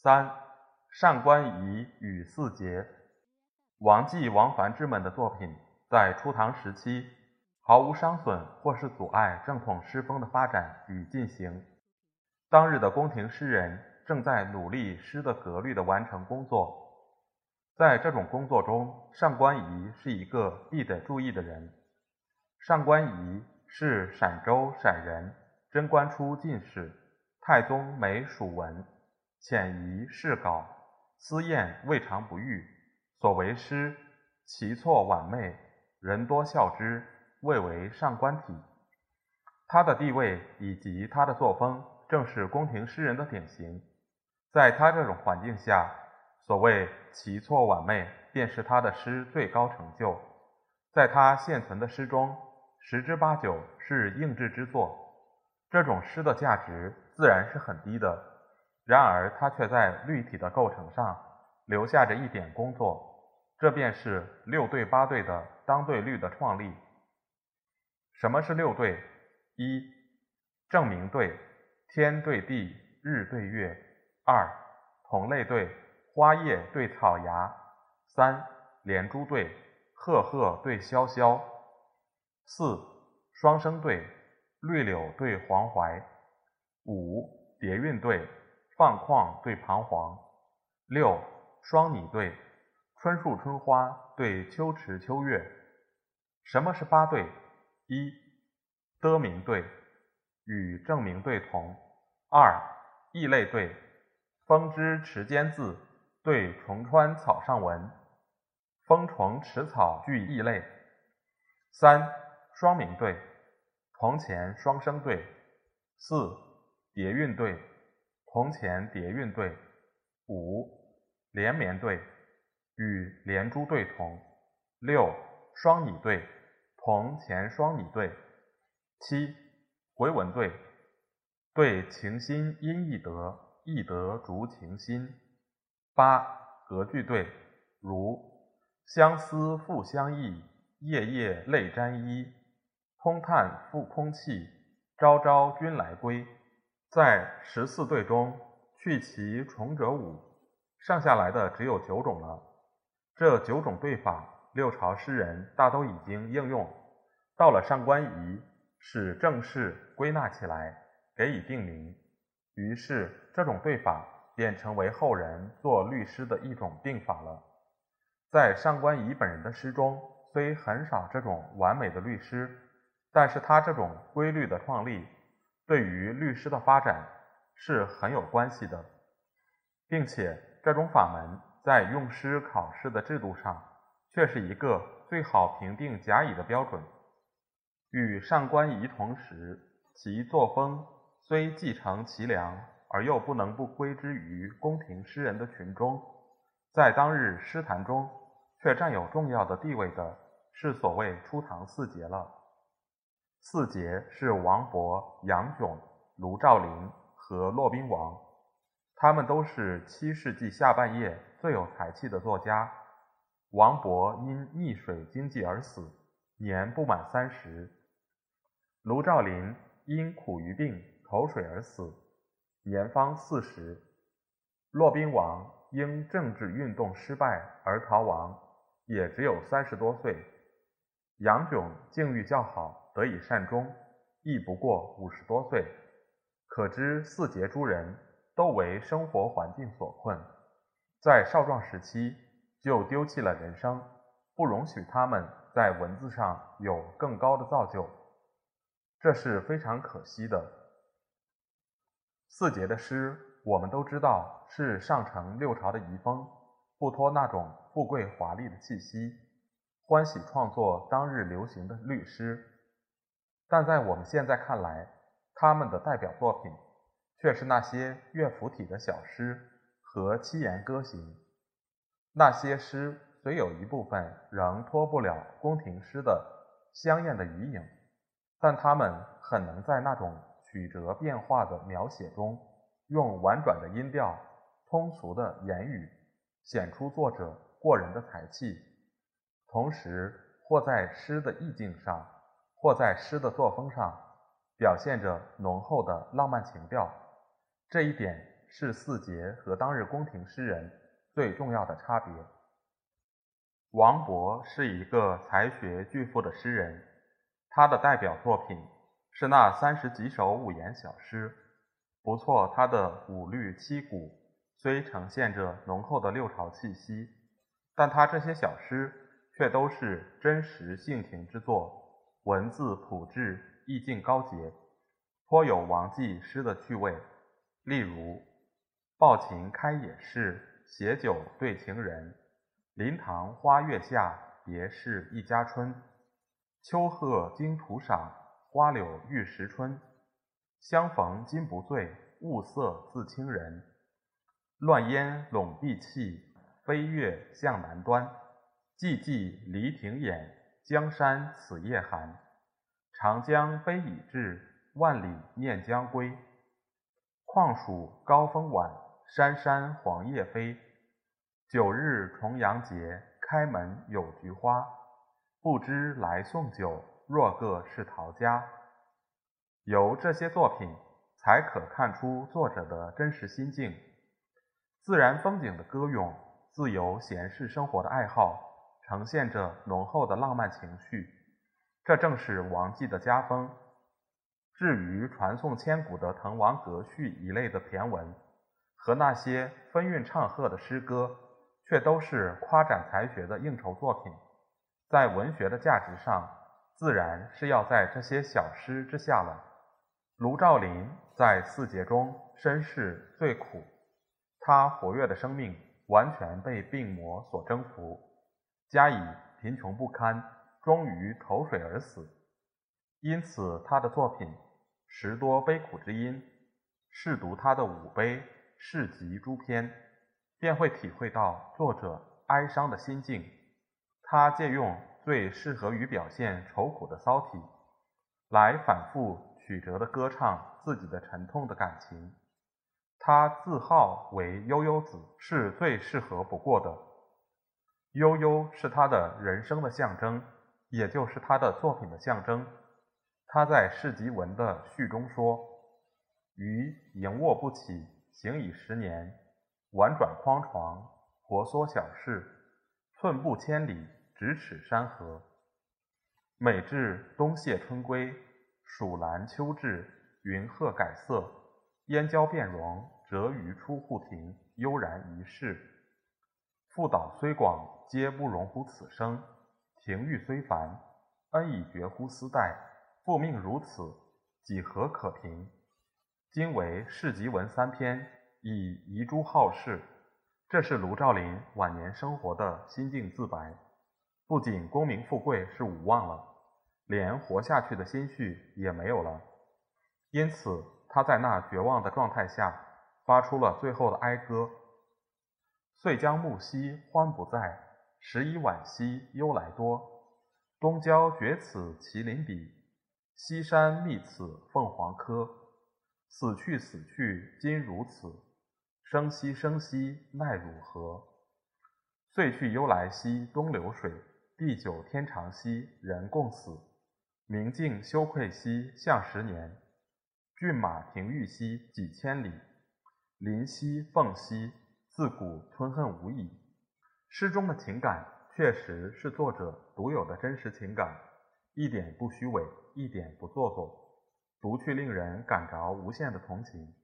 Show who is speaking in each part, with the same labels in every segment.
Speaker 1: 三、上官仪与四杰，王继、王凡之们的作品，在初唐时期毫无伤损或是阻碍正统诗风的发展与进行。当日的宫廷诗人正在努力诗的格律的完成工作，在这种工作中，上官仪是一个必得注意的人。上官仪是陕州陕人，贞观初进士，太宗每属文，遣仪试稿，思燕未尝不遇。所为诗奇错婉媚，人多笑之，谓为上官体。他的地位以及他的作风，正是宫廷诗人的典型。在他这种环境下，所谓奇错婉媚，便是他的诗最高成就。在他现存的诗中，十之八九是应制之作，这种诗的价值自然是很低的。然而，它却在律体的构成上留下着一点工作，这便是六对八对的当对律的创立。什么是六对？一、正名对，天对地，日对月；二、同类对，花叶对草芽；三、连珠对，赫赫对萧萧。四双生对，绿柳对黄槐；五叠韵对，放旷对彷徨；六双拟对，春树春花对秋池秋月。什么是八对？一的名对，与正名对同；二异类对，风之池间字对重川草上文，风虫池草具异类；三双名对，床前双声对；四叠韵对，铜钱叠韵对；五连绵对，与连珠对同；六双拟对，铜钱双拟对；七回文对，对情心因易得，易得逐情心；八隔句对，如相思复相忆，夜夜泪沾衣。空叹复空气，朝朝君来归。在十四对中去其重者五，剩下来的只有九种了。这九种对法，六朝诗人大都已经应用。到了上官仪，使正式归纳起来，给以定名。于是这种对法便成为后人做律诗的一种定法了。在上官仪本人的诗中，虽很少这种完美的律诗。但是他这种规律的创立，对于律师的发展是很有关系的，并且这种法门在用诗考试的制度上，却是一个最好评定甲乙的标准。与上官仪同时，其作风虽继承其良，而又不能不归之于宫廷诗人的群中，在当日诗坛中却占有重要的地位的，是所谓初唐四杰了。四杰是王勃、杨炯、卢照邻和骆宾王，他们都是七世纪下半叶最有才气的作家。王勃因溺水经济而死，年不满三十；卢照邻因苦于病口水而死，年方四十；骆宾王因政治运动失败而逃亡，也只有三十多岁；杨炯境遇较好。得以善终，亦不过五十多岁，可知四杰诸人都为生活环境所困，在少壮时期就丢弃了人生，不容许他们在文字上有更高的造就，这是非常可惜的。四杰的诗，我们都知道是上承六朝的遗风，不脱那种富贵华丽的气息，欢喜创作当日流行的律诗。但在我们现在看来，他们的代表作品却是那些乐府体的小诗和七言歌行。那些诗虽有一部分仍脱不了宫廷诗的香艳的余影，但他们很能在那种曲折变化的描写中，用婉转的音调、通俗的言语，显出作者过人的才气，同时或在诗的意境上，或在诗的作风上，表现着浓厚的浪漫情调。这一点是四杰和当日宫廷诗人最重要的差别。王勃是一个才学巨富的诗人，他的代表作品是那三十几首五言小诗。不错，他的五律七古虽呈现着浓厚的六朝气息，但他这些小诗却都是真实性情之作，文字朴质，意境高洁，颇有王季诗的趣味。例如，抱琴开野市，携酒对情人。林塘花月下，别是一家春。秋鹤惊土赏，花柳欲时春。相逢今不醉，物色自清人。乱烟笼碧气，飞月向南端。寂寂离亭掩，江山此夜寒。长江悲已滞，万里念将归。况属高风晚，山山黄叶飞。九日重阳节，开门有菊花。不知来送酒，若个是陶家。由这些作品，才可看出作者的真实心境。自然风景的歌咏，自由闲适生活的爱好，呈现着浓厚的浪漫情绪。这正是王绩的家风。至于传颂千古的《滕王阁序》一类的骈文，和那些风韵唱和的诗歌，却都是夸展才学的应酬作品。在文学的价值上，自然是要在这些小诗之下了。卢照邻在四杰中身世最苦，他活跃的生命完全被病魔所征服，加以贫穷不堪，终于投水而死。因此，他的作品。十多悲苦之音，试读他的五悲、世集诸篇，便会体会到作者哀伤的心境。他借用最适合于表现愁苦的骚体，来反复曲折地歌唱自己的沉痛的感情。他自号为悠悠子，是最适合不过的。悠悠是他的人生的象征，也就是他的作品的象征。他在《世集文》的序中说：“余盈卧不起，行已十年，婉转匡床，婆娑小事，寸步千里，咫尺山河。每至冬谢春归，暑兰秋至，云鹤改色，燕郊变容，蛰于出户庭，悠然一世。复岛虽广，皆不容乎此生；庭域虽繁，恩已绝乎斯代。”复命如此，几何可平？今为世集文三篇，以遗诸好事。这是卢照邻晚年生活的心境自白。不仅功名富贵是无望了，连活下去的心绪也没有了。因此，他在那绝望的状态下，发出了最后的哀歌：“遂将暮兮欢不在，时已晚兮忧来多。东郊绝此麒麟比。”西山觅此凤凰科，死去死去今如此，生兮生兮奈汝何？岁去忧来兮东流水，地久天长兮人共死。明镜羞愧兮向十年，骏马停御兮几千里。林兮凤兮，自古吞恨无已。诗中的情感确实是作者独有的真实情感。一点不虚伪，一点不做作，读去令人感着无限的同情。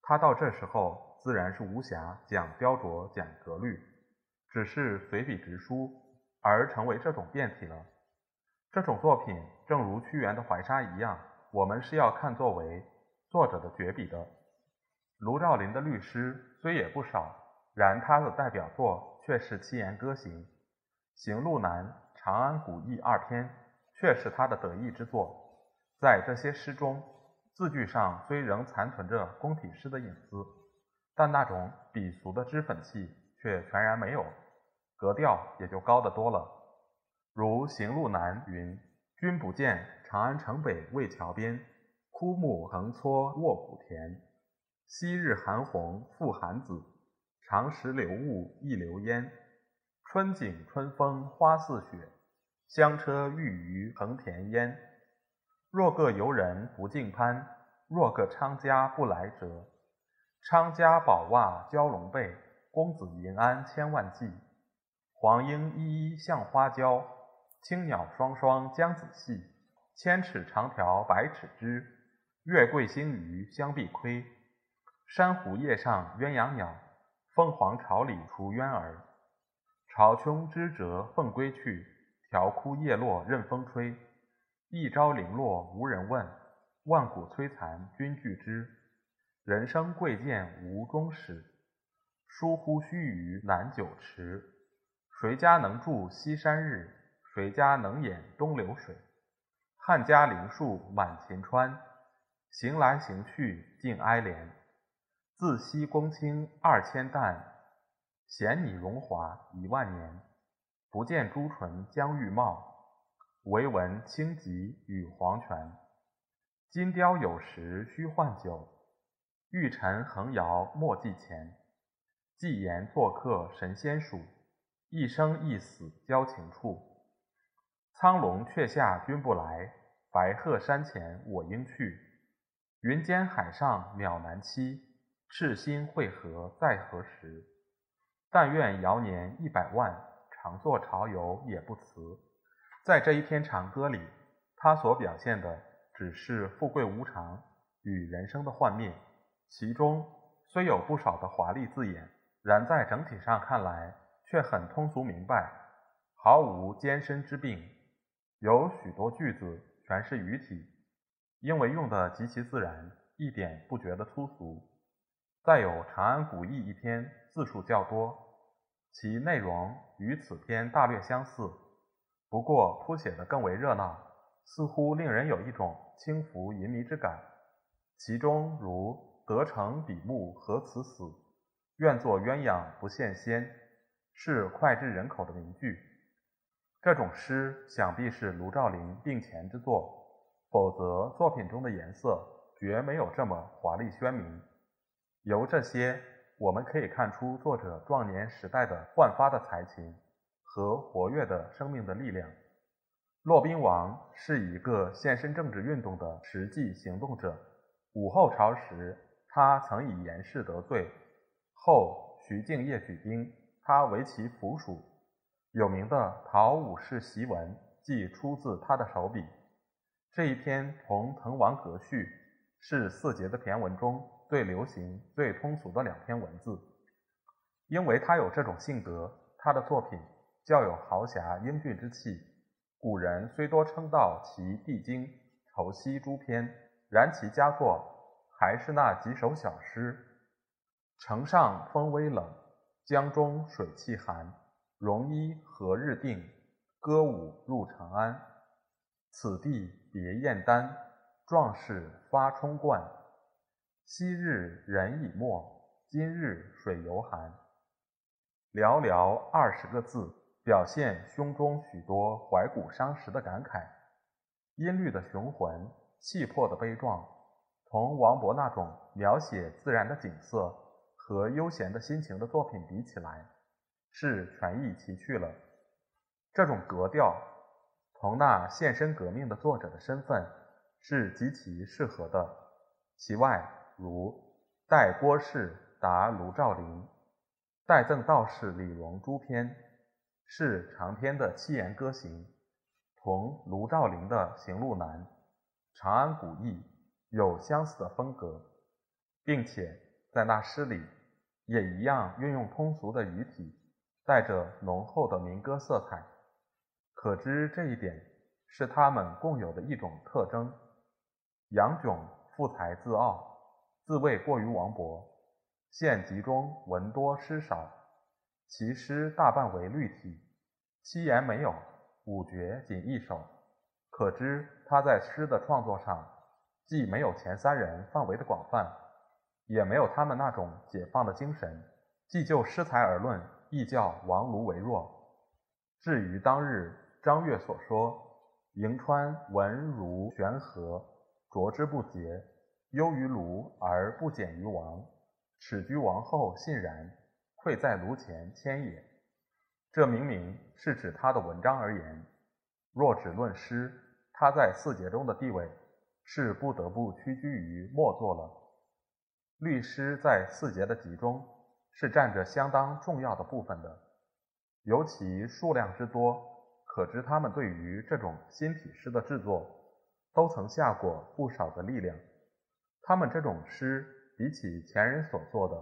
Speaker 1: 他到这时候自然是无暇讲雕琢、讲格律，只是随笔直书，而成为这种变体了。这种作品正如屈原的怀沙一样，我们是要看作为作者的绝笔的。卢照邻的律诗虽也不少，然他的代表作却是七言歌行，《行路难》《长安古意》二篇。却是他的得意之作。在这些诗中，字句上虽仍残存着宫体诗的影子，但那种鄙俗的脂粉气却全然没有，格调也就高得多了。如《行路难》云：“君不见，长安城北魏桥边，枯木横撮卧古田。昔日韩红复韩紫，长时流雾亦流烟。春景春风花似雪，香车玉宇横田烟。”若个游人不竞攀，若个昌家不来折。昌家宝袜蛟龙背，公子银鞍千万骑。黄莺依依向花娇，青鸟双双将子戏。千尺长条百尺枝，月桂星鱼相碧亏。珊瑚叶上鸳鸯鸟，凤凰巢里雏鸳儿。巢穷枝折凤归去，条枯叶落任风吹。一朝零落无人问，万古摧残君俱知。人生贵贱无终始，疏忽须臾难久持。谁家能住西山日？谁家能掩东流水？汉家陵树满秦川，行来行去尽哀怜。自惜公卿二千担，嫌你荣华一万年。不见朱唇将玉貌。唯闻清疾与黄泉，金雕有时须换酒，玉尘横摇莫计钱。寄言做客神仙属，一生一死交情处。苍龙却下君不来，白鹤山前我应去。云间海上渺难期，赤心会合在何时？但愿遥年一百万，常作潮游也不辞。在这一篇长歌里，他所表现的只是富贵无常与人生的幻灭，其中虽有不少的华丽字眼，然在整体上看来却很通俗明白，毫无艰深之病。有许多句子全是语体，因为用的极其自然，一点不觉得粗俗。再有《长安古意》一篇，字数较多，其内容与此篇大略相似。不过铺写的更为热闹，似乎令人有一种轻浮淫靡之感。其中如“得成比目何辞死，愿作鸳鸯不羡仙”，是脍炙人口的名句。这种诗想必是卢照邻病前之作，否则作品中的颜色绝没有这么华丽鲜明。由这些，我们可以看出作者壮年时代的焕发的才情。和活跃的生命的力量。骆宾王是一个献身政治运动的实际行动者。武后朝时，他曾以严氏得罪，后徐敬业举兵，他为其附属。有名的《讨武士檄文》即出自他的手笔。这一篇《同滕王阁序》是四节的骈文中最流行、最通俗的两篇文字。因为他有这种性格，他的作品。较有豪侠英俊之气，古人虽多称道其帝京、愁西诸篇，然其佳作还是那几首小诗：“城上风微冷，江中水气寒。戎衣何日定？歌舞入长安。此地别燕丹，壮士发冲冠。昔日人已没，今日水犹寒。”寥寥二十个字。表现胸中许多怀古伤时的感慨，音律的雄浑，气魄的悲壮，同王勃那种描写自然的景色和悠闲的心情的作品比起来，是全异其趣了。这种格调，同那献身革命的作者的身份是极其适合的。其外，如《代郭氏答卢照邻》《代赠道士李荣》诸篇。是长篇的七言歌行，同卢照邻的《行路难》《长安古意》有相似的风格，并且在那诗里也一样运用通俗的语体，带着浓厚的民歌色彩。可知这一点是他们共有的一种特征。杨炯富才自傲，自谓过于王勃，现集中文多诗少。其诗大半为律体，七言没有，五绝仅一首，可知他在诗的创作上既没有前三人范围的广泛，也没有他们那种解放的精神。既就诗才而论，亦较王卢为弱。至于当日张悦所说“迎川文如悬河，着之不竭，优于卢而不减于王，耻居王后信然，愧在卢前谦也”，这明明是指他的文章而言。若只论诗，他在四杰中的地位，是不得不屈居于末座了。律诗在四杰的集中，是占着相当重要的部分的，尤其数量之多，可知他们对于这种新体诗的制作，都曾下过不少的力量。他们这种诗，比起前人所做的，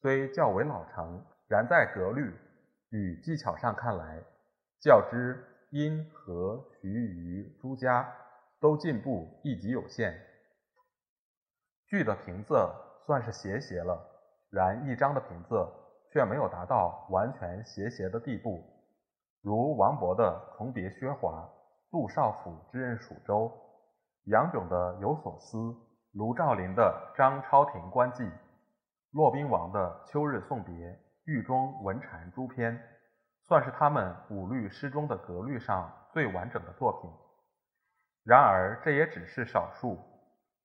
Speaker 1: 虽较为老成，然在格律与技巧上看来，较之。殷、和、徐、虞诸家都进步亦极有限。句的平仄算是斜斜了，然一章的平仄却没有达到完全斜斜的地步。如王勃的《重别薛华》，杜少府之任蜀州，杨炯的《有所思》，卢照邻的《张超庭观记》，骆宾王的《秋日送别》，狱中文蝉诸篇。算是他们五律诗中的格律上最完整的作品。然而，这也只是少数。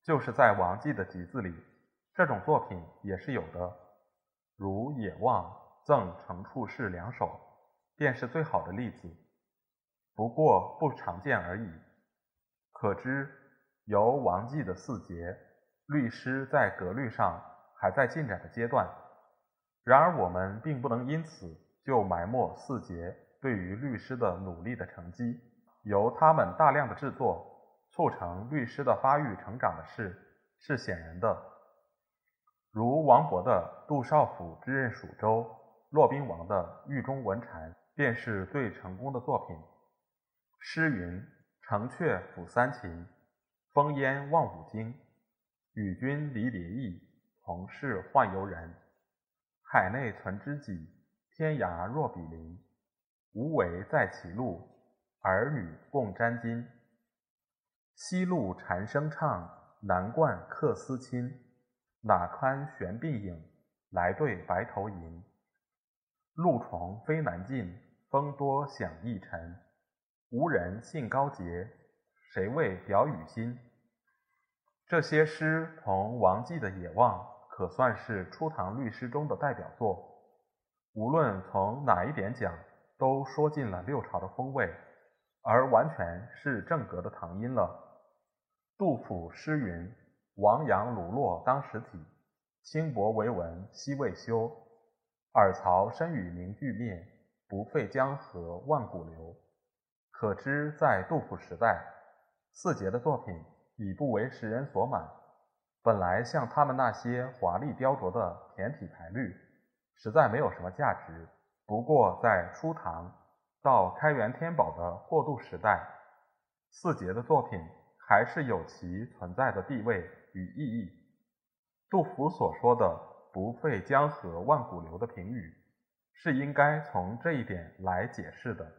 Speaker 1: 就是在王继的集子里，这种作品也是有的，如《野望》赠程处士两首，便是最好的例子。不过不常见而已。可知，由王继的四杰，律诗在格律上还在进展的阶段。然而，我们并不能因此。就埋没四杰对于律师的努力的成绩，由他们大量的制作促成律师的发育成长的事是显然的。如王勃的《杜少府之任蜀州》，骆宾王的《狱中闻蝉》，便是最成功的作品。诗云：“城阙辅三秦，风烟望五津。与君离别意，同是宦游人。海内存知己。”天涯若比邻，无为在歧路，儿女共沾巾。西路蝉声唱，南冠客思亲。哪堪悬鬓影，来对白头吟。露重飞难进，风多响易沉。无人信高洁，谁为表与心？这些诗同王继的《野望》，可算是初唐律诗中的代表作。无论从哪一点讲，都说尽了六朝的风味，而完全是正格的唐音了。杜甫诗云：“王杨鲁洛当时体，轻薄为文昔未休。尔曹身与名俱灭，不废江河万古流。”可知在杜甫时代，四杰的作品已不为时人所满。本来像他们那些华丽雕琢的骈体排律。实在没有什么价值。不过，在初唐到开元天宝的过渡时代，四杰的作品还是有其存在的地位与意义。杜甫所说的“不废江河万古流”的评语，是应该从这一点来解释的。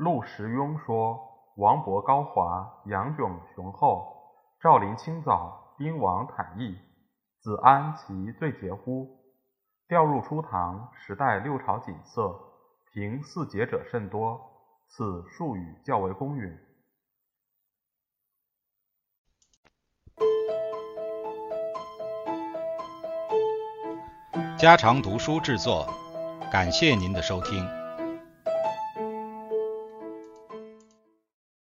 Speaker 1: 陆时雍说：“王勃高华，杨炯雄厚，赵林清藻，宾王坦逸，子安其最杰乎？”调入初唐时代六朝景色，评四杰者甚多，此术语较为公允。
Speaker 2: 家常读书制作，感谢您的收听。